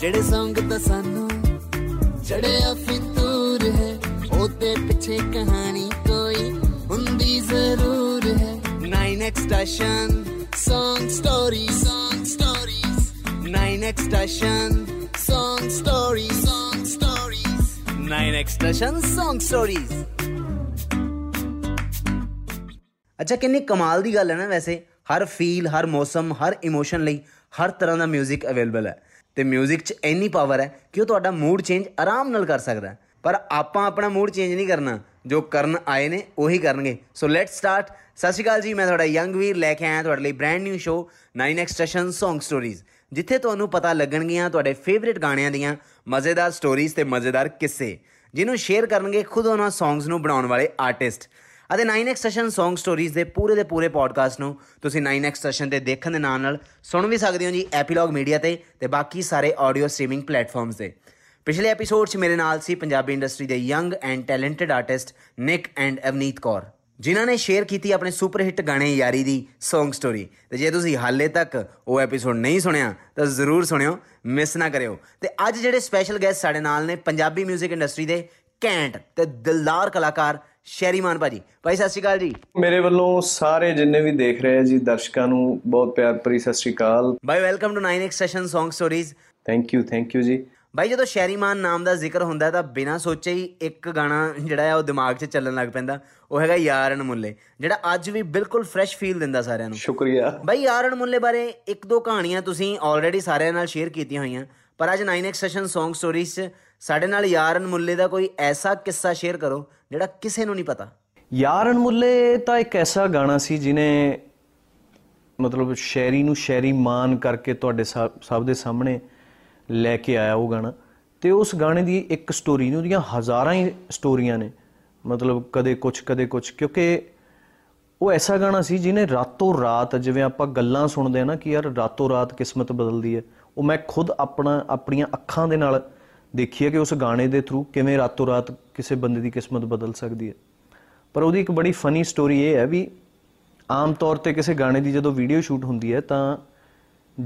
ਜਿਹੜੇ ਸੰਗ ਤਾਂ ਸਾਨੂੰ ਚੜਿਆ ਫਿਤੂਰ ਹੈ ਉਹਦੇ ਪਿੱਛੇ ਕਹਾਣੀ ਕੋਈ ਹੁੰਦੀ ਜ਼ਰੂਰ ਹੈ 9x station song stories song stories 9x station song stories song stories 9x station song stories ਅੱਛਾ ਕਿੰਨੀ ਕਮਾਲ ਦੀ ਗੱਲ ਹੈ ਨਾ ਵੈਸੇ ਹਰ ਫੀਲ ਹਰ ਮੌਸਮ ਹਰ ਇਮੋਸ਼ਨ ਲਈ ਹਰ ਤਰ੍ਹਾਂ ਦਾ 뮤직 ਅਵੇਲੇਬਲ ਹੈ ਤੇ 뮤직 'ਚ ਇੰਨੀ ਪਾਵਰ ਹੈ ਕਿ ਉਹ ਤੁਹਾਡਾ ਮੂਡ ਚੇਂਜ ਆਰਾਮ ਨਾਲ ਕਰ ਸਕਦਾ ਹੈ। ਪਰ ਆਪਾਂ ਆਪਣਾ ਮੂਡ ਚੇਂਜ ਨਹੀਂ ਕਰਨਾ। ਜੋ ਕਰਨ ਆਏ ਨੇ, ਉਹੀ ਕਰਨਗੇ। ਸੋ ਲੈਟਸ ਸਟਾਰਟ ਸਤਿ ਸ਼੍ਰੀ ਅਕਾਲ ਜੀ, ਮੈਂ ਤੁਹਾਡਾ ਯੰਗ ਵੀਰ ਲੈ ਕੇ ਆਇਆ ਤੁਹਾਡੇ ਲਈ brand new show 9x station Song Stories ਜਿੱਥੇ ਤੁਹਾਨੂੰ ਪਤਾ ਲੱਗਣਗੀਆਂ ਤੁਹਾਡੇ ਫੇਵਰਿਟ ਗਾਣਿਆਂ ਦੀਆਂ ਮਜ਼ੇਦਾਰ ਸਟੋਰੀਜ਼ ਤੇ ਮਜ਼ੇਦਾਰ ਕਿੱਸੇ, ਜਿਹਨੂੰ ਸ਼ੇਅਰ ਕਰਨਗੇ ਖੁਦ ਉਹਨਾਂ ਸੌਂਗਸ ਨੂੰ ਬਣਾਉਣ ਵਾਲੇ ਆਰਟਿਸਟ ਅਤੇ 9x ਸੈਸ਼ਨ Song Stories ਦੇ ਪੂਰੇ ਦੇ ਪੂਰੇ ਪੋਡਕਾਸਟ ਨੂੰ ਤੁਸੀਂ 9x ਸੈਸ਼ਨ ਤੇ ਦੇਖਣ ਦੇ ਨਾਲ ਨਾਲ ਸੁਣ ਵੀ ਸਕਦੇ ਹੋ ਜੀ ਐਪੀਲੌਗ ਮੀਡੀਆ ਤੇ ਤੇ ਬਾਕੀ ਸਾਰੇ ਆਡੀਓ ਸਟ੍ਰੀਮਿੰਗ ਪਲੇਟਫਾਰਮਸ ਤੇ। ਪਿਛਲੇ ਐਪੀਸੋਡ 'ਚ ਮੇਰੇ ਨਾਲ ਸੀ ਪੰਜਾਬੀ ਇੰਡਸਟਰੀ ਦੇ young and talented artist Nick and Avneet Kaur, ਜਿਨ੍ਹਾਂ ਨੇ ਸ਼ੇਅਰ ਕੀਤੀ ਆਪਣੇ ਸੁਪਰ ਹਿੱਟ ਗਾਣੇ ਯਾਰੀ ਦੀ Song Story ਤੇ ਜੇ ਤੁਸੀਂ ਹਾਲੇ ਤੱਕ ਉਹ ਐਪੀਸੋਡ ਨਹੀਂ ਸੁਣਿਆ, ਤਾਂ ਜ਼ਰੂਰ ਸੁਣਿਓ ਮਿਸ ਨਾ ਕਰਿਓ। ਤੇ ਅੱਜ ਜਿਹੜੇ ਸਪੈਸ਼ਲ ਗੈਸਟ ਸਾਡੇ ਨਾਲ ਨੇ ਪੰਜਾਬੀ 뮤직 ਇੰਡਸਟਰੀ ਦੇ ਕੈਂਟ ਤੇ ਦਿਲਦਾਰ ਕਲਾਕਾਰ ਸ਼ੈਰੀਮਾਨ ਭਾਜੀ। ਭਾਈ ਸਤਿ ਸ਼੍ਰੀ ਅਕਾਲ ਜੀ। ਮੇਰੇ ਵੱਲੋਂ ਸਾਰੇ ਜਿੰਨੇ ਵੀ ਦੇਖ ਰਹੇ ਆ ਜੀ ਦਰਸ਼ਕਾਂ ਨੂੰ ਬਹੁਤ ਪਿਆਰ ਭਰੀ ਸਤਿ ਸ਼੍ਰੀ ਅਕਾਲ। ਭਾਈ welcome to 9x session Song Stories thank you thank you ਜੀ। ਭਾਈ ਜਦੋਂ ਸ਼ੈਰੀਮਾਨ ਨਾਮ ਦਾ ਜ਼ਿਕਰ ਹੁੰਦਾ ਤਾਂ ਬਿਨਾਂ ਸੋਚੇ ਹੀ ਇੱਕ ਗਾਣਾ ਜਿਹੜਾ ਹੈ ਉਹ ਦਿਮਾਗ 'ਚ ਚੱਲਣ ਲੱਗ ਪੈਂਦਾ। ਉਹ ਹੈਗਾ ਯਾਰ ਅਣਮੁੱਲੇ ਜਿਹੜਾ ਅੱਜ ਵੀ ਬਿਲਕੁਲ ਫਰੈਸ਼ ਫੀਲ ਦਿੰਦਾ ਸਾਰਿਆਂ ਨੂੰ। ਸ਼ੁਕਰੀਆ। ਭਾਈ ਯਾਰ ਅਣਮੁੱਲੇ ਬਾਰੇ ਇੱਕ ਦੋ ਕਹਾਣੀਆਂ ਤੁਸੀਂ ਆਲਰੇਡੀ ਸਾਰਿਆਂ ਨਾਲ ਸ਼ੇਅਰ ਕੀਤੀਆਂ ਹੋਈਆਂ। ਪਰ ਅੱਜ 9x ਸੈਸ਼ਨ Song Stories 'ਚ ਸਾਡੇ ਨਾਲ ਯਾਰ ਅਣਮੁੱਲੇ ਦਾ ਕੋਈ ਐਸਾ ਕਿੱਸਾ ਸ਼ੇਅਰ ਕਰੋ ਜਿਹੜਾ ਕਿਸੇ ਨੂੰ ਨਹੀਂ ਪਤਾ। ਯਾਰ ਅਣਮੁੱਲੇ ਤਾਂ ਇੱਕ ਐਸਾ ਗਾਣਾ ਸੀ ਜਿਨੇ ਮਤਲਬ ਸ਼ਾਇਰੀ ਨੂੰ ਸ਼ਾਇਰੀ ਮਾਨ ਕਰਕੇ ਤੁਹਾਡੇ ਸਾ- ਸਭ ਦੇ ਸਾਹਮਣੇ ਲੈ ਕੇ ਆਇਆ ਉਹ ਗਾਣਾ। ਤੇ ਉਸ ਗਾਣੇ ਦੀ ਇੱਕ ਸਟੋਰੀ ਨਹੀਂ, ਉਹਦੀਆਂ ਹਜ਼ਾਰਾਂ ਹੀ ਸਟੋਰੀਆਂ ਨੇ। ਮਤਲਬ ਕਦੇ ਕੁਝ ਕਦੇ ਕੁਝ ਕਿਉਂਕਿ ਉਹ ਐਸਾ ਗਾਣਾ ਸੀ ਜਿਹਨੇ ਰਾਤੋਂ ਰਾਤ, ਜਿਵੇਂ ਆਪਾਂ ਗੱਲਾਂ ਸੁਣਦੇ ਆ ਨਾ ਕਿ ਯਾਰ ਰਾਤੋਂ ਰਾਤ ਕਿਸਮਤ ਬਦਲਦੀ ਹੈ। ਉਹ ਮੈਂ ਖੁਦ ਆਪਣਾ, ਆਪਣੀਆਂ ਅੱਖਾਂ ਦੇ ਨਾਲ ਦੇਖੀ ਹੈ ਕਿ ਉਸ ਗਾਣੇ ਦੇ ਥਰੂ ਕਿਵੇਂ ਰਾਤੋਂ ਰਾਤ ਕਿਸੇ ਬੰਦੇ ਦੀ ਕਿਸਮਤ ਬਦਲ ਸਕਦੀ ਹੈ। ਪਰ ਉਹਦੀ ਇੱਕ ਬੜੀ ਫਨੀ ਸਟੋਰੀ ਇਹ ਹੈ ਵੀ ਆਮ ਤੌਰ ਤੇ ਕਿਸੇ ਗਾਣੇ ਦੀ ਜਦੋਂ ਵੀਡੀਓ ਸ਼ੂਟ ਹੁੰਦੀ ਹੈ ਤਾਂ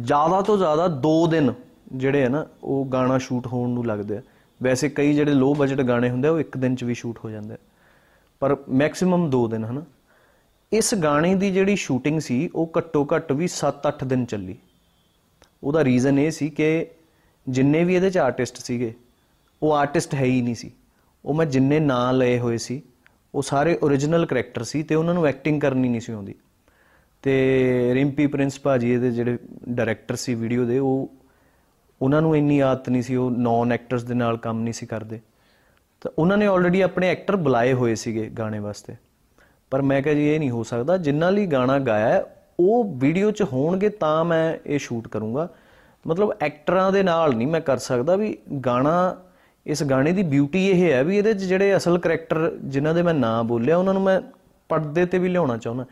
ਜ਼ਿਆਦਾ ਤੋਂ ਜ਼ਿਆਦਾ 2 ਦਿਨ ਜਿਹੜੇ ਹੈ ਨਾ, ਉਹ ਗਾਣਾ ਸ਼ੂਟ ਹੋਣ ਨੂੰ ਲੱਗਦੇ ਆ। ਵੈਸੇ ਕਈ ਜਿਹੜੇ ਲੋ ਬਜਟ ਗਾਣੇ ਹੁੰਦੇ ਆ, ਉਹ ਇੱਕ ਦਿਨ ਚ ਵੀ ਸ਼ੂਟ ਹੋ ਜਾਂਦੇ ਆ। ਪਰ ਮੈਕਸਿਮਮ 2 ਦਿਨ, ਹਨਾ। ਇਸ ਗਾਣੇ ਦੀ ਜਿਹੜੀ ਸ਼ੂਟਿੰਗ ਸੀ, ਉਹ ਘੱਟੋ ਘੱਟ ਵੀ 7-8 ਦਿਨ ਚੱਲੀ। ਉਹਦਾ ਰੀਜ਼ਨ ਇਹ ਸੀ ਕਿ ਜਿੰਨੇ ਵੀ ਇਹਦੇ ਚ ਆਰਟਿਸਟ ਸੀਗੇ ਉਹ ਆਰਟਿਸਟ ਹੈ ਹੀ ਨਹੀਂ ਸੀ। ਉਹ ਮੈਂ ਜਿੰਨੇ ਨਾਂ ਲਏ ਹੋਏ ਸੀ ਉਹ ਸਾਰੇ origignal ਕੈਰੈਕਟਰ ਸੀ ਤੇ ਉਹਨਾਂ ਨੂੰ ਐਕਟਿੰਗ ਕਰਨੀ ਨਹੀਂ ਸੀ ਆਉਂਦੀ। ਤੇ ਰਿੰਪੀ ਪ੍ਰਿੰਸ ਭਾਜੀ ਇਹਦੇ ਜਿਹੜੇ ਡਾਇਰੈਕਟਰ ਸੀ ਵੀਡੀਓ ਦੇ ਉਹ ਉਹਨਾਂ ਨੂੰ ਇੰਨੀ ਆਦਤ ਨਹੀਂ ਸੀ ਉਹ ਨੌਨ ਐਕਟਰਸ ਦੇ ਨਾਲ ਕੰਮ ਨਹੀਂ ਸੀ ਕਰਦੇ। ਤਾਂ ਉਹਨਾਂ ਨੇ ਆਲਰੇਡੀ ਆਪਣੇ ਐਕਟਰ ਬੁਲਾਏ ਹੋਏ ਸੀਗੇ ਗਾਣੇ ਵਾਸਤੇ। ਪਰ ਮੈਂ ਕਿਹਾ ਜੀ ਇਹ ਨਹੀਂ ਹੋ ਸਕਦਾ ਜਿੰਨਾਂ ਲਈ ਗਾਣਾ ਗਾਇਆ ਹੈ, ਉਹ ਵੀਡੀਓ 'ਚ ਹੋਣਗੇ ਤਾਂ ਮੈਂ ਇਹ ਸ਼ੂਟ ਕਰੂੰਗਾ। ਮਤਲਬ ਐਕਟਰਾਂ ਦੇ ਨਾਲ ਨਹੀਂ ਮੈਂ ਕਰ ਸਕਦਾ ਵੀ ਗਾਣਾ, ਇਸ ਗਾਣੇ ਦੀ ਬਿਊਟੀ ਇਹ ਹੈ ਵੀ ਇਹਦੇ 'ਚ ਜਿਹੜੇ ਅਸਲ ਕੈਰੈਕਟਰ ਜਿਨ੍ਹਾਂ ਦੇ ਮੈਂ ਨਾਂ ਬੋਲਿਆ, ਉਹਨਾਂ ਨੂੰ ਮੈਂ ਪਰਦੇ ਤੇ ਵੀ ਲਿਆਉਣਾ ਚਾਹੁੰਦਾ।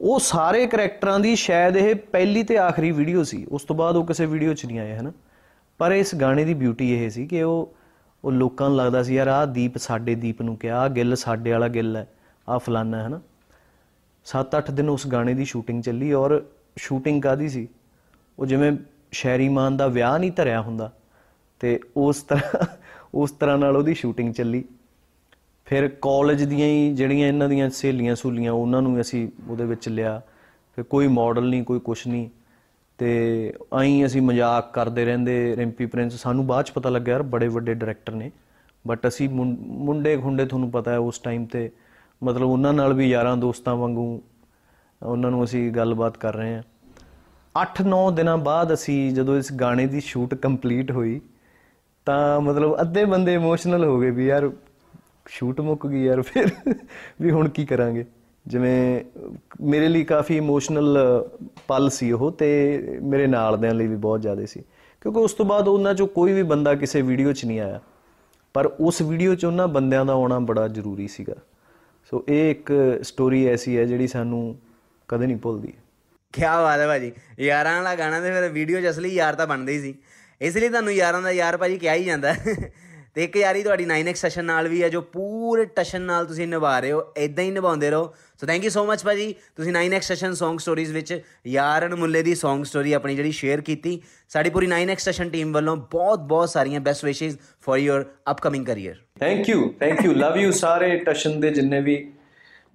ਉਹ ਸਾਰੇ ਕੈਰੈਕਟਰਾਂ ਦੀ ਸ਼ਾਇਦ ਇਹ ਪਹਿਲੀ ਤੇ ਆਖਰੀ ਵੀਡੀਓ ਸੀ, ਉਸ ਤੋਂ ਬਾਅਦ ਉਹ ਕਿਸੇ ਵੀਡੀਓ 'ਚ ਨਹੀਂ ਆਏ, ਹਨ? ਪਰ ਇਸ ਗਾਣੇ ਦੀ ਬਿਊਟੀ ਇਹ ਸੀ ਕਿ ਉਹ ਉਹ ਲੋਕਾਂ ਨੂੰ ਲੱਗਦਾ ਸੀ, ਯਾਰ ਆਹ ਦੀਪ ਸਾਡੇ ਦੀਪ ਨੂੰ ਕਿਹਾ, ਆਹ ਗਿੱਲ ਸਾਡੇ ਵਾਲਾ ਗਿੱਲ ਹੈ, ਆਹ ਫਲਾਨਾ ਹੈ, ਹਨਾ? 7-8 ਦਿਨ ਉਸ ਗਾਣੇ ਦੀ ਸ਼ੂਟਿੰਗ ਚੱਲੀ ਔਰ ਸ਼ੂਟਿੰਗ ਕਾਦੀ ਸੀ? ਉਹ ਜਿਵੇਂ ਸ਼ੈਰੀ ਮਾਨ ਦਾ ਵਿਆਹ ਨਹੀਂ ਧਰਿਆ ਹੁੰਦਾ ਤੇ ਉਸ ਤਰ੍ਹਾਂ ਉਸ ਤਰ੍ਹਾਂ ਨਾਲ ਉਹਦੀ ਸ਼ੂਟਿੰਗ ਚੱਲੀ। ਫਿਰ ਕਾਲਜ ਦੀਆਂ ਹੀ ਜਿਹੜੀਆਂ ਇਹਨਾਂ ਦੀਆਂ ਸਹੇਲੀਆਂ ਸਹੂਲੀਆਂ, ਉਹਨਾਂ ਨੂੰ ਅਸੀਂ ਉਹਦੇ ਵਿੱਚ ਲਿਆ। ਫਿਰ ਕੋਈ ਮਾਡਲ ਨਹੀਂ, ਕੋਈ ਕੁਛ ਨਹੀਂ। ਤੇ ਐਂ ਅਸੀਂ ਮਜ਼ਾਕ ਕਰਦੇ ਰਹਿੰਦੇ ਰਿੰਪੀ ਪ੍ਰਿੰਸ। ਸਾਨੂੰ ਬਾਅਦ ਚ ਪਤਾ ਲੱਗਿਆ ਯਾਰ, ਬੜੇ ਵੱਡੇ ਡਾਇਰੈਕਟਰ ਨੇ। ਬਟ ਅਸੀਂ ਮੁੰ- ਮੁੰਡੇ ਖੁੰਡੇ ਤੁਹਾਨੂੰ ਪਤਾ ਹੈ, ਉਸ ਟਾਈਮ ਤੇ ਮਤਲਬ ਉਹਨਾਂ ਨਾਲ ਵੀ ਯਾਰਾਂ ਦੋਸਤਾਂ ਵਾਂਗੂ ਉਹਨਾਂ ਨੂੰ ਅਸੀਂ ਗੱਲਬਾਤ ਕਰ ਰਹੇ ਹਾਂ। 8-9 ਦਿਨਾਂ ਬਾਅਦ ਅਸੀਂ ਜਦੋਂ ਇਸ ਗਾਣੇ ਦੀ ਸ਼ੂਟ ਕੰਪਲੀਟ ਹੋਈ ਤਾਂ ਮਤਲਬ ਅੱਧੇ ਬੰਦੇ ਇਮੋਸ਼ਨਲ ਹੋ ਗਏ ਵੀ ਯਾਰ ਸ਼ੂਟ ਮੁੱਕ ਗਈ ਯਾਰ ਫਿਰ ਵੀ ਹੁਣ ਕੀ ਕਰਾਂਗੇ। ਜਿਵੇਂ ਅਹ, ਮੇਰੇ ਲਈ ਕਾਫੀ ਇਮੋਸ਼ਨਲ ਪਲ ਸੀ ਉਹ ਤੇ ਮੇਰੇ ਨਾਲ ਦਿਆਂ ਲਈ ਵੀ ਬਹੁਤ ਜ਼ਿਆਦਾ ਸੀ। ਕਿਉਂਕਿ ਉਸ ਤੋਂ ਬਾਅਦ ਉਹਨਾਂ ਚੋਂ ਕੋਈ ਵੀ ਬੰਦਾ ਕਿਸੇ ਵੀਡੀਓ 'ਚ ਨਹੀਂ ਆਇਆ। ਪਰ ਉਸ ਵੀਡੀਓ 'ਚ ਉਹਨਾਂ ਬੰਦਿਆਂ ਦਾ ਆਉਣਾ ਬੜਾ ਜ਼ਰੂਰੀ ਸੀਗਾ। ਸੋ ਇਹ ਇੱਕ ਸਟੋਰੀ ਐਸੀ ਹੈ ਜਿਹੜੀ ਸਾਨੂੰ ਕਦੇ ਨਹੀਂ ਭੁੱਲਦੀ। ਕੀ ਬਾਤ ਹੈ ਭਾਜੀ। ਯਾਰਾਂ ਵਾਲਾ ਗਾਣਾ ਤੇ ਫਿਰ ਵੀਡੀਓ 'ਚ ਅਸਲੀ ਯਾਰ ਤਾਂ ਬਣਦੇ ਹੀ ਸੀ। ਇਸ ਲਈ ਤੁਹਾਨੂੰ ਯਾਰਾਂ ਦਾ ਯਾਰ ਭਾਜੀ ਕਿਹਾ ਹੀ ਜਾਂਦਾ। ਤੇ ਇੱਕ ਯਾਰੀ ਤੁਹਾਡੀ 9x ਸੈਸ਼ਨ ਨਾਲ ਵੀ ਹੈ, ਜੋ ਪੂਰੇ ਟਸ਼ਨ ਨਾਲ ਤੁਸੀਂ ਨਿਭਾ ਰਹੇ ਹੋ ਇਦਾਂ ਹੀ ਨਿਭਾਉਂਦੇ ਰਹੋ। So thank you so much ਭਾਜੀ। ਤੁਸੀਂ 9x ਸੈਸ਼ਨ Song Stories ਵਿੱਚ ਯਾਰਨ ਮੁੱਲੇ ਦੀ Song Story ਆਪਣੀ ਜਿਹੜੀ ਸ਼ੇਅਰ ਕੀਤੀ। ਸਾਡੀ ਪੂਰੀ 9x ਸੈਸ਼ਨ ਟੀਮ ਵੱਲੋਂ ਬਹੁਤ ਬਹੁਤ ਸਾਰੀਆਂ best wishes for your upcoming career thank you thank you love you ਸਾਰੇ ਟਸ਼ਨ ਦੇ ਜਿੰਨੇ ਵੀ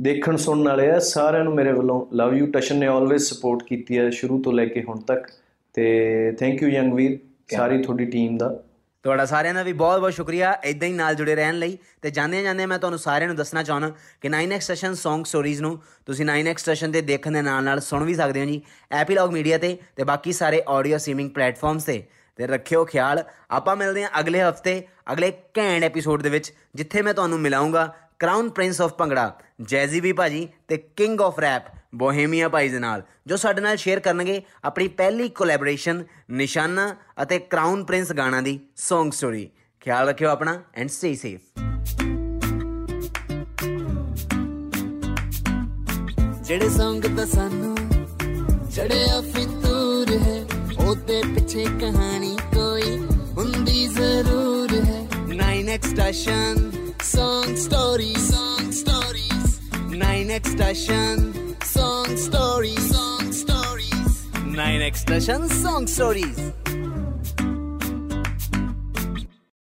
ਦੇਖਣ ਸੁਣਨ ਵਾਲੇ ਆ ਸਾਰਿਆਂ ਨੂੰ ਮੇਰੇ ਵੱਲੋਂ ਲਵ ਯੂ ਟਸ਼ਨ ਨੇ ਆਲਵੇਜ਼ ਸਪੋਰਟ ਕੀਤੀ ਹੈ ਸ਼ੁਰੂ ਤੋਂ ਲੈ ਕੇ ਹੁਣ ਤੱਕ। ਤੇ ਥੈਂਕ ਯੂ ਯੰਗ ਵੀਰ ਸਾਰੀ ਤੁਹਾਡੀ ਟੀਮ ਦਾ। ਤੁਹਾਡਾ ਸਾਰਿਆਂ ਦਾ ਵੀ ਬਹੁਤ ਬਹੁਤ ਸ਼ੁਕਰੀਆ ਇਦਾਂ ਹੀ ਨਾਲ ਜੁੜੇ ਰਹਿਣ ਲਈ। ਤੇ ਜਾਂਦੇ ਜਾਂਦੇ ਮੈਂ ਤੁਹਾਨੂੰ ਸਾਰਿਆਂ ਨੂੰ ਦੱਸਣਾ ਚਾਹਣਾ ਕਿ 9x ਸੈਸ਼ਨ Song Stories ਨੂੰ ਤੁਸੀਂ 9x ਸੈਸ਼ਨ ਤੇ ਦੇਖਣ ਦੇ ਨਾਲ ਨਾਲ ਸੁਣ ਵੀ ਸਕਦੇ ਹੋ ਜੀ ਐਪੀਲੌਗ ਮੀਡੀਆ ਤੇ ਤੇ ਬਾਕੀ ਸਾਰੇ ਆਡੀਓ ਸਟ੍ਰੀਮਿੰਗ ਪਲੇਟਫਾਰਮਸ ਤੇ। ਤੇ ਰੱਖਿਓ ਖਿਆਲ। ਆਪਾਂ ਮਿਲਦੇ ਹਾਂ ਅਗਲੇ ਹਫ਼ਤੇ, ਅਗਲੇ ਘੈਂਟ ਐਪੀਸੋਡ ਦੇ ਵਿੱਚ, ਜਿੱਥੇ ਮੈਂ ਤੁਹਾਨੂੰ ਮਿਲਾਉਂਗਾ crown prince of bhangra, Jazzy B ਭਾਜੀ ਤੇ ਕਿੰਗ ਆਫ ਰੈਪ ਬੋਹੇਮੀਆ ਭਾਈ ਦੇ ਨਾਲ ਜੋ ਸਾਡੇ ਨਾਲ ਸ਼ੇਅਰ ਕਰਨਗੇ ਆਪਣੀ ਪਹਿਲੀ ਕੋਲੈਬੋਰੇਸ਼ਨ ਨਿਸ਼ਾਨਾ ਅਤੇ ਕਰਾਊਨ ਪ੍ਰਿੰਸ ਗਾਣਾ ਦੀ Song ਸਟੋਰੀ ਖਿਆਲ ਰੱਖਿਓ ਆਪਣਾ ਐਂਡ ਸਟੇ ਸੇਫ ਜਿਹੜੇ ਸੰਗ ਤਾਂ ਸਾਨੂੰ ਚੜਿਆ ਫਿਤੂਰ ਹੈ ਉਹਦੇ ਪਿੱਛੇ ਕਹਾਣੀ ਕੋਈ ਹੁੰਦੀ ਜ਼ਰੂਰ ਹੈ। 9x station Song Stories Song Stories 9x station Song Stories. Song Stories. 9x Station Song Stories